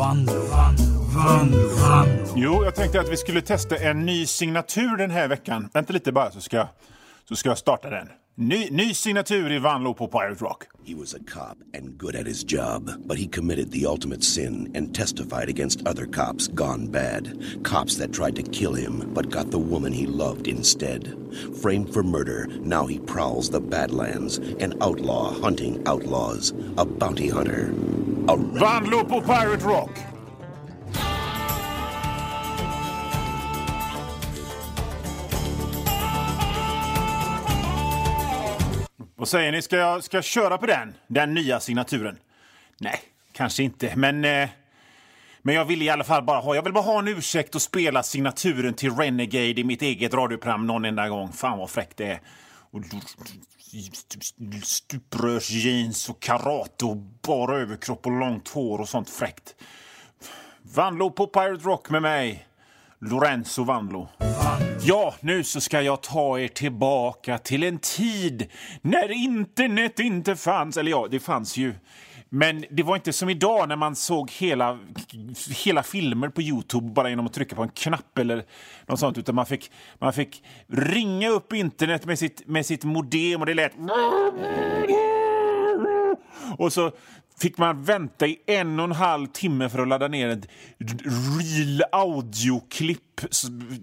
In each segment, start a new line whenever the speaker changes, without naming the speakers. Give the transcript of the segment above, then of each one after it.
Vanlo, Vanlo, Vanlo, Vanlo.
Jo, jag tänkte att vi skulle testa en ny signatur den här veckan. Vänta lite bara så ska, så ska jag starta den. Ny, ny signatur i Vanlo på Pirate Rock.
He was a cop and good at his job, but he committed the ultimate sin and testified against other cops gone bad. Cops that tried to kill him but got the woman he loved instead. Framed for murder, now he prowls the Badlands, an outlaw hunting outlaws, a bounty hunter. A
Vanlo på Pirate Rock! Vad säger ni? Ska jag, ska jag köra på den? Den nya signaturen? Nej, kanske inte. Men, eh, men jag vill i alla fall bara ha, jag vill bara ha en ursäkt att spela signaturen till Renegade i mitt eget radioprogram någon enda gång. Fan vad fräckt det är. Och Stuprörsjeans och karate och bara överkropp och långt hår och sånt fräckt. Vanlo på Pirate Rock med mig, Lorenzo Vanlo. Ja, nu så ska jag ta er tillbaka till en tid när internet inte fanns. Eller ja, det fanns ju. Men det var inte som idag när man såg hela, hela filmer på Youtube bara genom att trycka på en knapp eller något sånt. Utan man fick, man fick ringa upp internet med sitt, med sitt modem och det lät... Och så fick man vänta i en och en halv timme för att ladda ner ett real audioklipp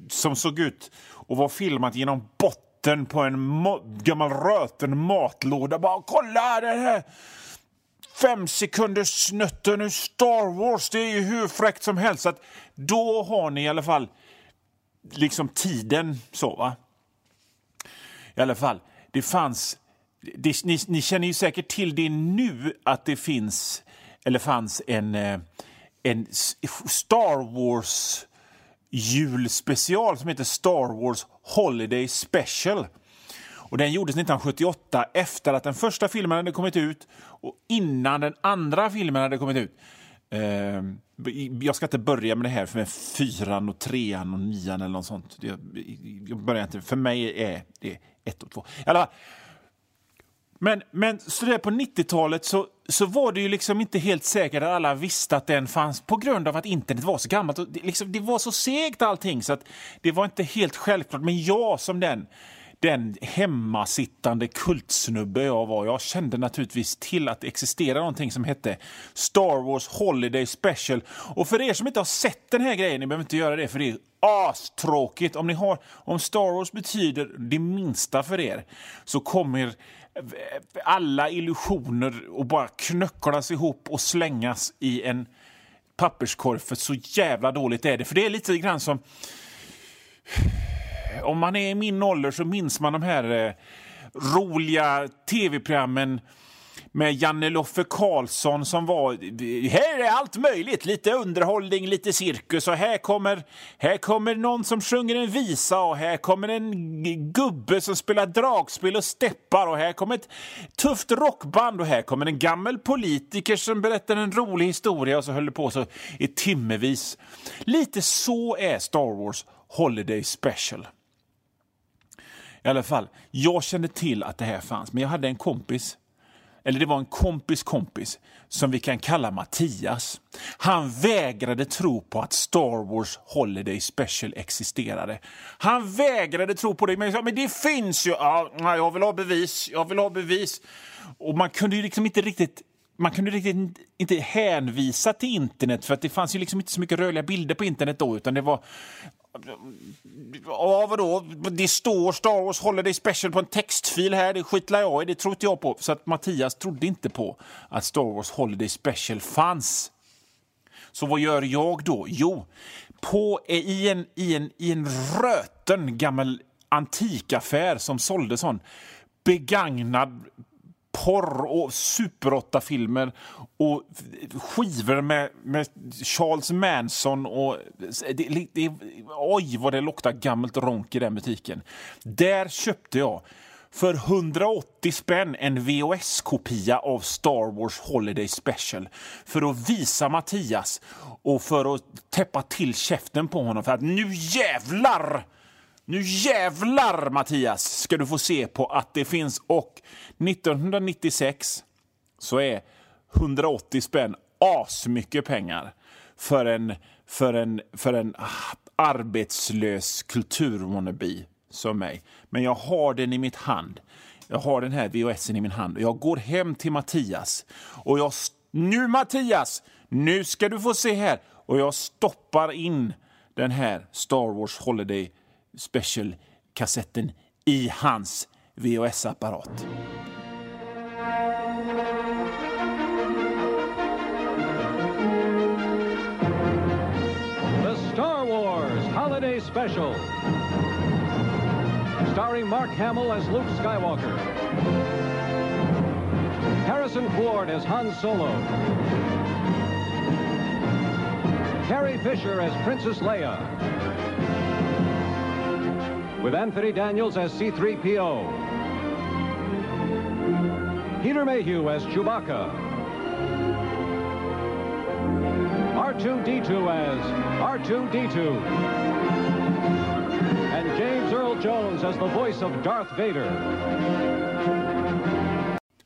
som såg ut och var filmat genom botten på en gammal röten matlåda. Bara kolla den här fem sekunders snutten ur Star Wars. Det är ju hur fräckt som helst. Så att då har ni i alla fall liksom tiden så va. I alla fall, det fanns... Det, ni, ni känner ju säkert till det nu att det finns, eller fanns, en, eh, en Star Wars julspecial som heter Star Wars Holiday Special. Och Den gjordes 1978 efter att den första filmen hade kommit ut och innan den andra filmen hade kommit ut. Eh, jag ska inte börja med det här med fyran och trean och nian eller något sånt. Jag börjar inte, för mig är det ett och två. I alla fall, men, men så där på 90-talet så, så var det ju liksom inte helt säkert att alla visste att den fanns på grund av att internet var så gammalt. Och det, liksom, det var så segt allting så att det var inte helt självklart. Men jag som den, den hemmasittande kultsnubbe jag var, jag kände naturligtvis till att det existerade någonting som hette Star Wars Holiday Special. Och för er som inte har sett den här grejen, ni behöver inte göra det för det är astråkigt. Om, ni har, om Star Wars betyder det minsta för er så kommer alla illusioner och bara knöcklas ihop och slängas i en papperskorg för så jävla dåligt är det. För det är lite grann som... Om man är i min ålder så minns man de här eh, roliga tv-programmen med Janne Loffe Karlsson som var... Här är allt möjligt, lite underhållning, lite cirkus och här kommer, här kommer någon som sjunger en visa och här kommer en gubbe som spelar dragspel och steppar och här kommer ett tufft rockband och här kommer en gammal politiker som berättar en rolig historia och så höll det på så i timmevis. Lite så är Star Wars Holiday Special. I alla fall, jag kände till att det här fanns, men jag hade en kompis eller det var en kompis kompis som vi kan kalla Mattias. Han vägrade tro på att Star Wars Holiday Special existerade. Han vägrade tro på det, men sa men det finns ju. Ja, jag vill ha bevis. Jag vill ha bevis. Och man kunde ju liksom inte riktigt man kunde riktigt inte hänvisa till internet för att det fanns ju liksom inte så mycket rörliga bilder på internet då utan det var Ja, vadå? Det står Star Wars Holiday Special på en textfil här. Det skitlar jag i. Det tror inte jag på. Så att Mattias trodde inte på att Star Wars Holiday Special fanns. Så vad gör jag då? Jo, på, eh, i, en, i, en, i en röten gammal antikaffär som sålde sån begagnad porr och super 8-filmer och skivor med, med Charles Manson. och det, det, Oj, vad det luktar gammalt ronk i den butiken. Där köpte jag för 180 spänn en VHS-kopia av Star Wars Holiday Special för att visa Mattias och för att täppa till käften på honom för att nu jävlar nu jävlar, Mattias, ska du få se på att det finns. Och 1996 så är 180 spänn asmycket pengar. för en, för en, för en arbetslös kulturwannabe som mig. Men jag har den i mitt hand. Jag har den här VHSen i min hand och jag går hem till Mattias. Och jag... Nu Mattias! Nu ska du få se här! Och jag stoppar in den här Star Wars Holiday Special-kassetten i hans VHS-apparat.
The Star Wars Holiday Special. Starring Mark Hamill as Luke Skywalker. Harrison Ford as Han Solo. Carrie Fisher as Princess Leia. With Anthony Daniels as C-3PO. Peter Mayhew as Chewbacca. R2-D2 as R2-D2. And James Earl Jones as the voice of Darth Vader.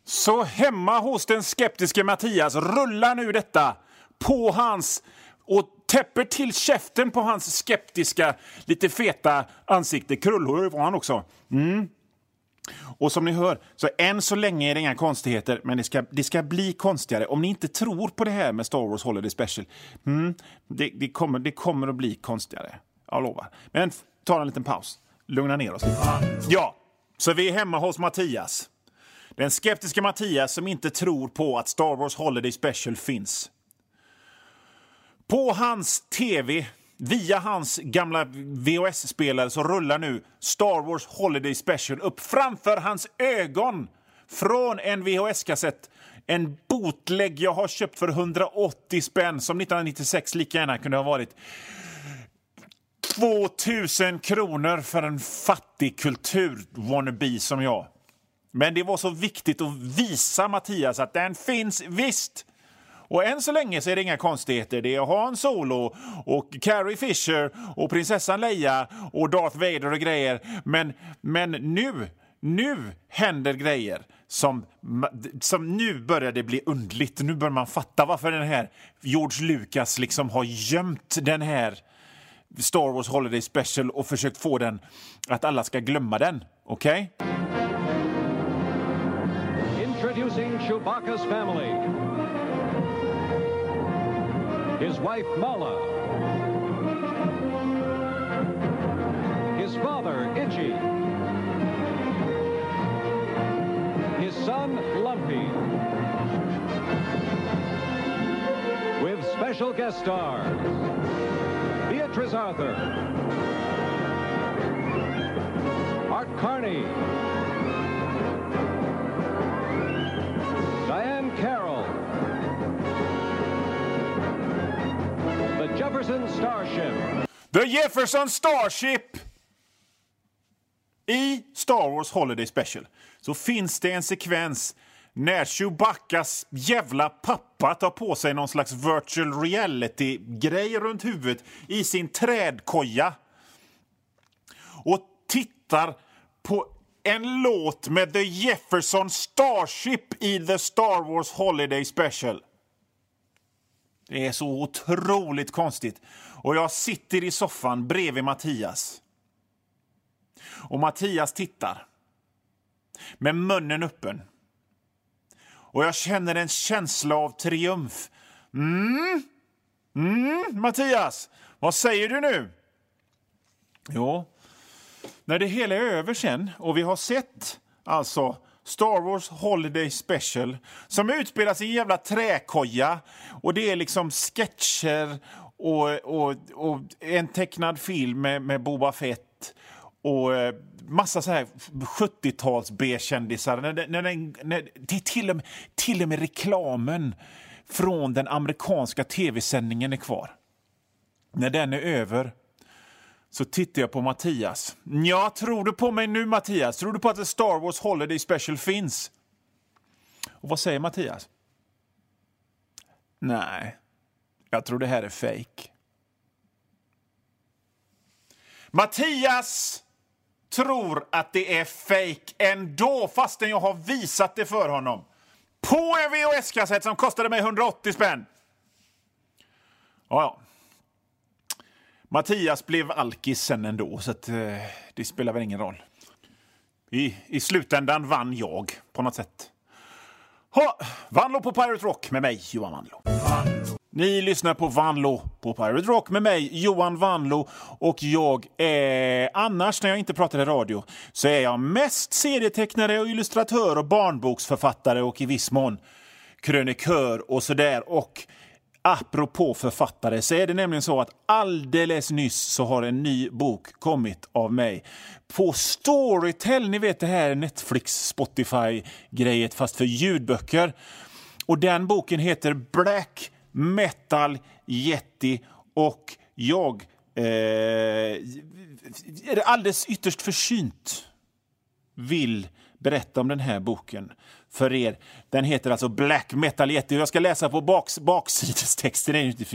Så hemma hos den skeptiske Mattias rullar nu detta på hans och täpper till käften på hans skeptiska, lite feta ansikte. Krullhårig var han också. Mm. Och som ni hör, så än så länge är det inga konstigheter, men det ska, det ska bli konstigare. Om ni inte tror på det här med Star Wars Holiday Special, mm, det, det, kommer, det kommer att bli konstigare. Jag lovar. Men ta en liten paus. Lugna ner oss lite. Ja, så vi är hemma hos Mattias. Den skeptiska Mattias som inte tror på att Star Wars Holiday Special finns. På hans tv, via hans gamla VHS-spelare, så rullar nu Star Wars Holiday Special upp framför hans ögon från en VHS-kassett. En bootleg jag har köpt för 180 spänn som 1996 lika gärna kunde ha varit 2000 kronor för en fattig kultur-wannabe som jag. Men det var så viktigt att visa Mattias att den finns visst. Och än så länge så är det inga konstigheter. Det är Han Solo och Carrie Fisher och prinsessan Leia och Darth Vader och grejer. Men, men nu, nu händer grejer som, som nu börjar det bli undligt. Nu börjar man fatta varför den här George Lucas liksom har gömt den här Star Wars Holiday Special och försökt få den att alla ska glömma den. Okej? Okay?
Introducing Chewbacca's family. His wife Mala. His father Itchy. His son Lumpy. With special guest stars. Beatrice Arthur. Art Carney. Jefferson Starship.
The Jefferson Starship! I Star Wars Holiday Special så finns det en sekvens när Chewbaccas jävla pappa tar på sig någon slags virtual reality-grej runt huvudet i sin trädkoja och tittar på en låt med The Jefferson Starship i The Star Wars Holiday Special. Det är så otroligt konstigt. Och jag sitter i soffan bredvid Mattias. Och Mattias tittar med munnen öppen. Och jag känner en känsla av triumf. Mm, mm, Mattias, vad säger du nu? Jo, när det hela är över sen och vi har sett alltså Star Wars Holiday Special som utspelar sig i en jävla träkoja och det är liksom sketcher och, och, och en tecknad film med, med Boba Fett och eh, massa så här 70-tals B-kändisar. När, när, när, när, till, och med, till och med reklamen från den amerikanska tv-sändningen är kvar. När den är över så tittar jag på Mattias. Ja, tror du på mig nu, Mattias? Tror du på att The Star Wars Holiday Special finns? Och vad säger Mattias? Nej, jag tror det här är fake. Mattias tror att det är fake ändå, fastän jag har visat det för honom. På en VHS-kassett som kostade mig 180 spänn. ja. Mattias blev alkis sen ändå, så att, eh, det spelar väl ingen roll. I, I slutändan vann jag, på något sätt. Ha, Vanlo på Pirate Rock med mig, Johan Vanlo. Ni lyssnar på Vanlo på Pirate Rock med mig, Johan Vanlo. Och jag är, annars när jag inte pratar i radio, så är jag mest serietecknare och illustratör och barnboksförfattare och i viss mån krönikör och sådär. Och apropå författare så är det nämligen så att alldeles nyss så har en ny bok kommit av mig. På Storytel, ni vet det här Netflix, Spotify-grejet fast för ljudböcker. Och den boken heter Black Metal Yeti och jag eh, är alldeles ytterst försynt vill berätta om den här boken för er. Den heter alltså Black Metal Yeti. Jag ska läsa på baks, baksidestexten. Det,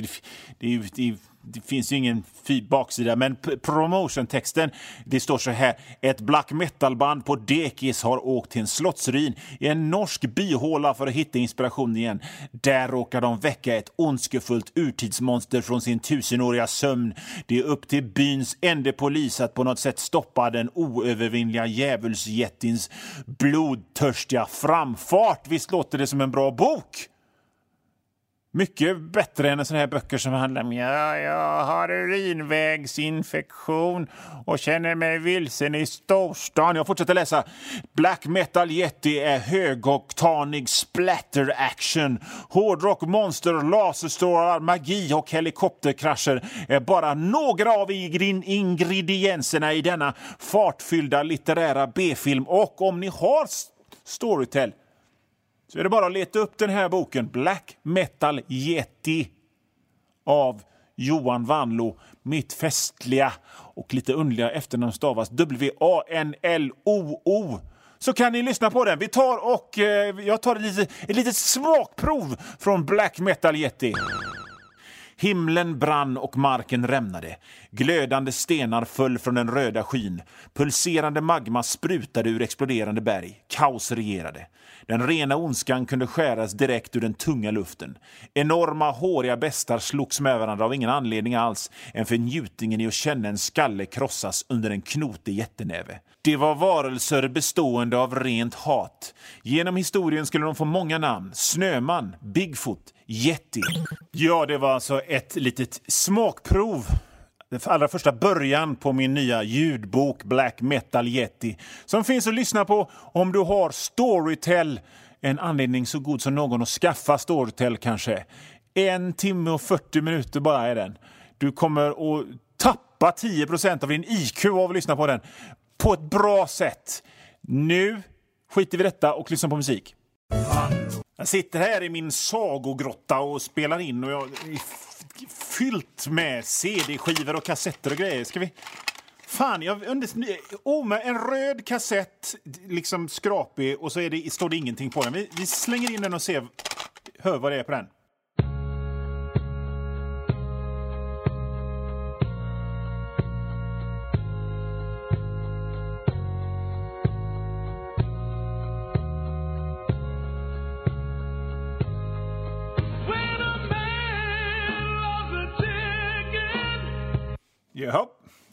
det, det, det finns ju ingen baksida, men promotion-texten det står så här. Ett black metal-band på dekis har åkt till en slottsruin i en norsk byhåla för att hitta inspiration igen. Där råkar de väcka ett ondskefullt urtidsmonster från sin tusenåriga sömn. Det är upp till byns enda polis att på något sätt stoppa den oövervinnliga djävulsjättins blodtörstiga framfart. Visst låter det som en bra bok? Mycket bättre än sådana här böcker som handlar om ja, jag har urinvägsinfektion och känner mig vilsen i storstan. Jag fortsätter läsa. Black Metal Yeti är högoktanig splatter action. Hårdrock, monster, laserstrålar, magi och helikopterkrascher är bara några av ingredienserna i denna fartfyllda litterära B-film. Och om ni har Storytel så är det bara att leta upp den här boken, Black Metal Yeti av Johan Vanlo. Mitt festliga och lite underliga efternamn stavas W-A-N-L-O-O. Så kan ni lyssna på den. Vi tar och eh, jag tar ett litet, ett litet smakprov från Black Metal Yeti. Himlen brann och marken rämnade. Glödande stenar föll från den röda skyn. Pulserande magma sprutade ur exploderande berg. Kaos regerade. Den rena ondskan kunde skäras direkt ur den tunga luften. Enorma, håriga bestar slogs med varandra av ingen anledning alls än för njutningen i att känna en skalle krossas under en knotig jättenäve. Det var varelser bestående av rent hat. Genom historien skulle de få många namn. Snöman, Bigfoot, Yeti. Ja, det var alltså ett litet smakprov den allra första början på min nya ljudbok Black Metal Yeti som finns att lyssna på om du har Storytel. En anledning så god som någon att skaffa Storytel kanske. En timme och 40 minuter bara är den. Du kommer att tappa 10% av din IQ av att lyssna på den på ett bra sätt. Nu skiter vi i detta och lyssnar på musik. Jag sitter här i min sagogrotta och spelar in och jag är fyllt med CD-skivor och kassetter och grejer. Ska vi... Fan, jag undrar... oh, en röd kassett, liksom skrapig, och så är det, står det ingenting på den. Vi, vi slänger in den och ser, hör vad det är på den.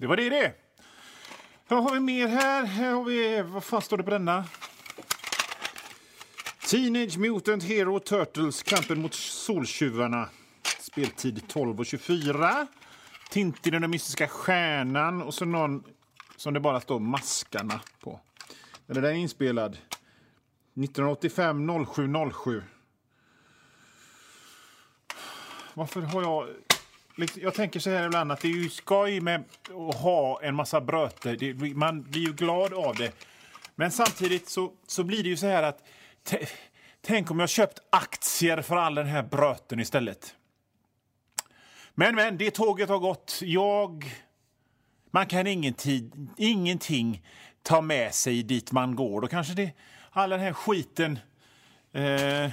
Det var det det. Vad har vi mer här? Här har vi... Vad fan står det på denna? Teenage Mutant Hero Turtles, kampen mot Soltjuvarna. Speltid 12.24. Tintin och den mystiska stjärnan och så någon som det bara står Maskarna på. Den är inspelad 1985 07 07. Varför har jag Liksom, jag tänker så här ibland att det är ju skoj med att ha en massa bröter. Det, man blir ju glad av det. Men samtidigt så, så blir det ju så här att tänk om jag köpt aktier för all den här bröten istället. Men, men, det tåget har gått. Jag... Man kan ingenting, ingenting ta med sig dit man går. Då kanske det, all den här skiten... Eh,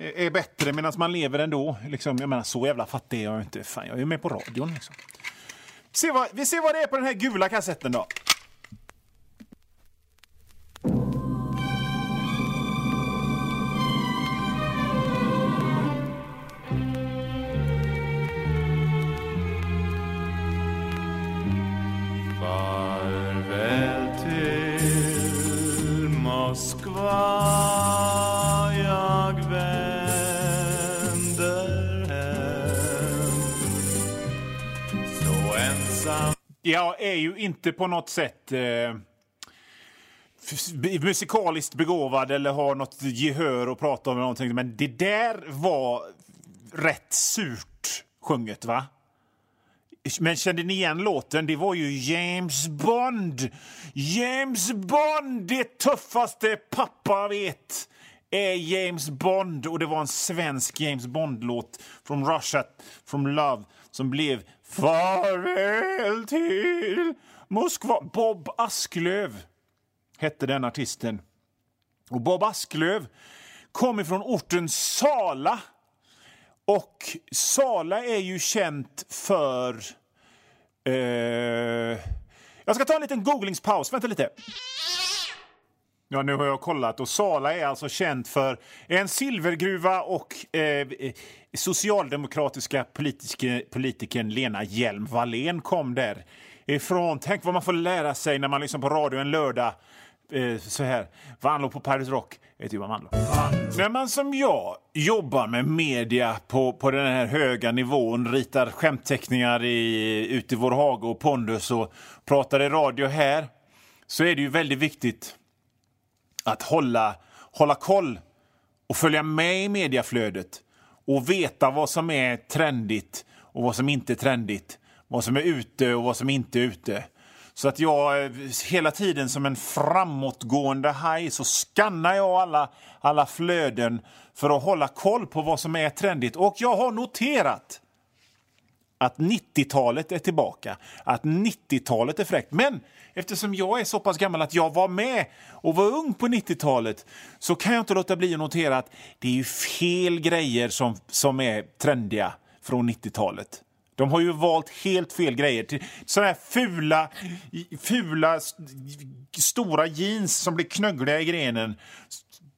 är bättre medan man lever ändå. Liksom, jag menar, så jävla fattig är jag inte. Fan, jag är med på radion. Liksom. Se vad, vi ser vad det är på den här gula kassetten då.
Ensam
Jag är ju inte på något sätt eh, musikaliskt begåvad eller har något gehör att prata om. eller Någonting. Men det där var rätt surt sjunget, va? Men kände ni igen låten? Det var ju James Bond. James Bond, det tuffaste pappa vet är James Bond. Och det var en svensk James Bond-låt från Russia, from Love, som blev Farväl till Moskva. Bob Asklöv hette den artisten. Och Bob Asklöv kom ifrån orten Sala. Och Sala är ju känt för... Eh, jag ska ta en liten googlingspaus. Vänta lite. Ja, nu har jag kollat. Och Sala är alltså känt för en silvergruva och eh, socialdemokratiska politiske, politikern Lena Hjelm-Wallén kom där ifrån. Tänk vad man får lära sig när man lyssnar på radio en lördag. Eh, så här. Vanlo på Pirate Rock. Jag heter Johan Vanlo. När man som jag jobbar med media på, på den här höga nivån, ritar skämtteckningar i, ute i vår hage och pondus och pratar i radio här, så är det ju väldigt viktigt att hålla, hålla koll och följa med i mediaflödet och veta vad som är trendigt och vad som inte är trendigt. Vad som är ute och vad som inte är ute. Så att jag eh, hela tiden som en framåtgående haj så skannar jag alla, alla flöden för att hålla koll på vad som är trendigt. Och jag har noterat att 90-talet är tillbaka. Att 90-talet är fräckt. Men eftersom jag är så pass gammal att jag var med och var ung på 90-talet så kan jag inte låta bli att notera att det är fel grejer som, som är trendiga från 90-talet. De har ju valt helt fel grejer. till Såna här fula, fula stora jeans som blir knöggliga i grenen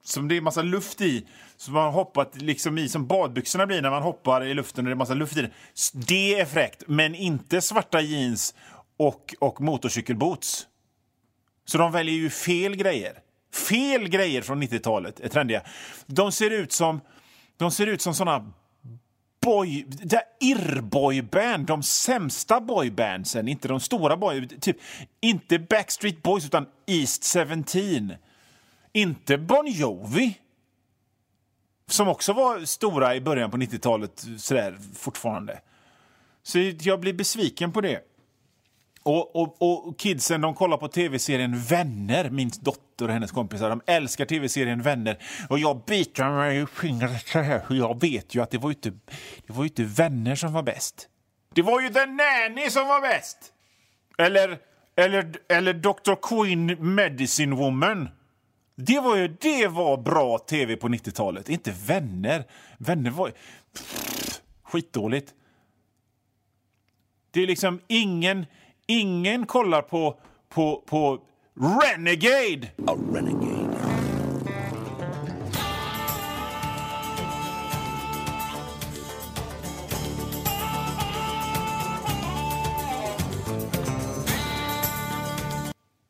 som det är massa luft i. Som man har hoppat liksom i, som badbyxorna blir när man hoppar i luften och det är massa luft i. den. Det är fräckt, men inte svarta jeans och, och motorcykelboots. Så de väljer ju fel grejer. Fel grejer från 90-talet är trendiga. De ser ut som, de ser ut som såna boy... Irrboyband, de sämsta boybandsen. Inte de stora boy... Typ, inte Backstreet Boys, utan East 17. Inte Bon Jovi. Som också var stora i början på 90-talet, sådär fortfarande. Så jag blir besviken på det. Och, och, och kidsen de kollar på tv-serien Vänner, min dotter och hennes kompisar. De älskar tv-serien Vänner. Och jag biter mig i fingret så här, för jag vet ju att det var ju inte, det var ju inte Vänner som var bäst. Det var ju The Nanny som var bäst! Eller, eller, eller Dr. Queen Medicine Woman. Det var ju det var bra tv på 90-talet, inte Vänner. Vänner var ju... Pff, skitdåligt. Det är liksom ingen, ingen kollar på, på, på Renegade!
A renegade.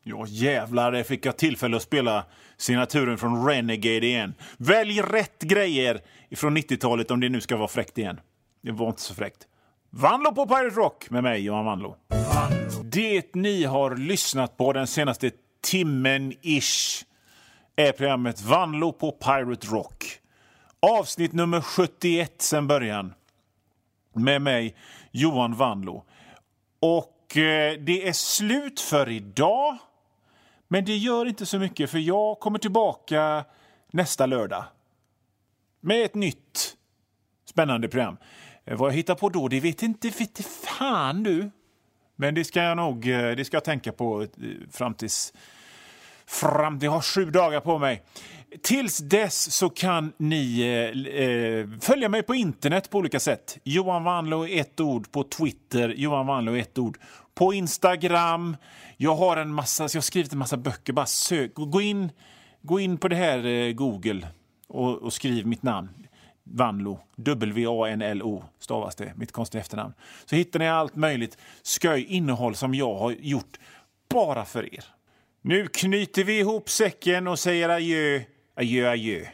Ja, jävlar, det fick jag tillfälle att spela signaturen från Renegade igen. Välj rätt grejer från 90-talet om det nu ska vara fräckt igen. Det var inte så fräckt. Vanlo på Pirate Rock med mig, Johan Vanlo. Det ni har lyssnat på den senaste timmen-ish är programmet Vanlo på Pirate Rock. Avsnitt nummer 71 sen början. Med mig, Johan Vanlo. Och eh, det är slut för idag. Men det gör inte så mycket, för jag kommer tillbaka nästa lördag. Med ett nytt spännande program. Eh, vad jag hittar på då, det vet inte vet fan du. Men det ska jag nog eh, det ska jag tänka på eh, fram tills... Fram, jag har sju dagar på mig. Tills dess så kan ni eh, eh följa mig på internet på olika sätt. Johan Wanlo ett ord på Twitter, Johan Wanlo ett ord på Instagram. Jag har en massa, jag har skrivit en massa böcker. Bara sök, gå in, gå in på det här eh, Google och, och skriv mitt namn. Vanlo. W-A-N-L-O stavas det, mitt konstiga efternamn. Så hittar ni allt möjligt sköj innehåll som jag har gjort bara för er. Nu knyter vi ihop säcken och säger adjö, adjö, adjö.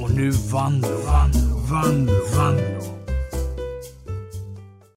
Och nu Vanlo, Vanlo, Vanlo, Vanlo.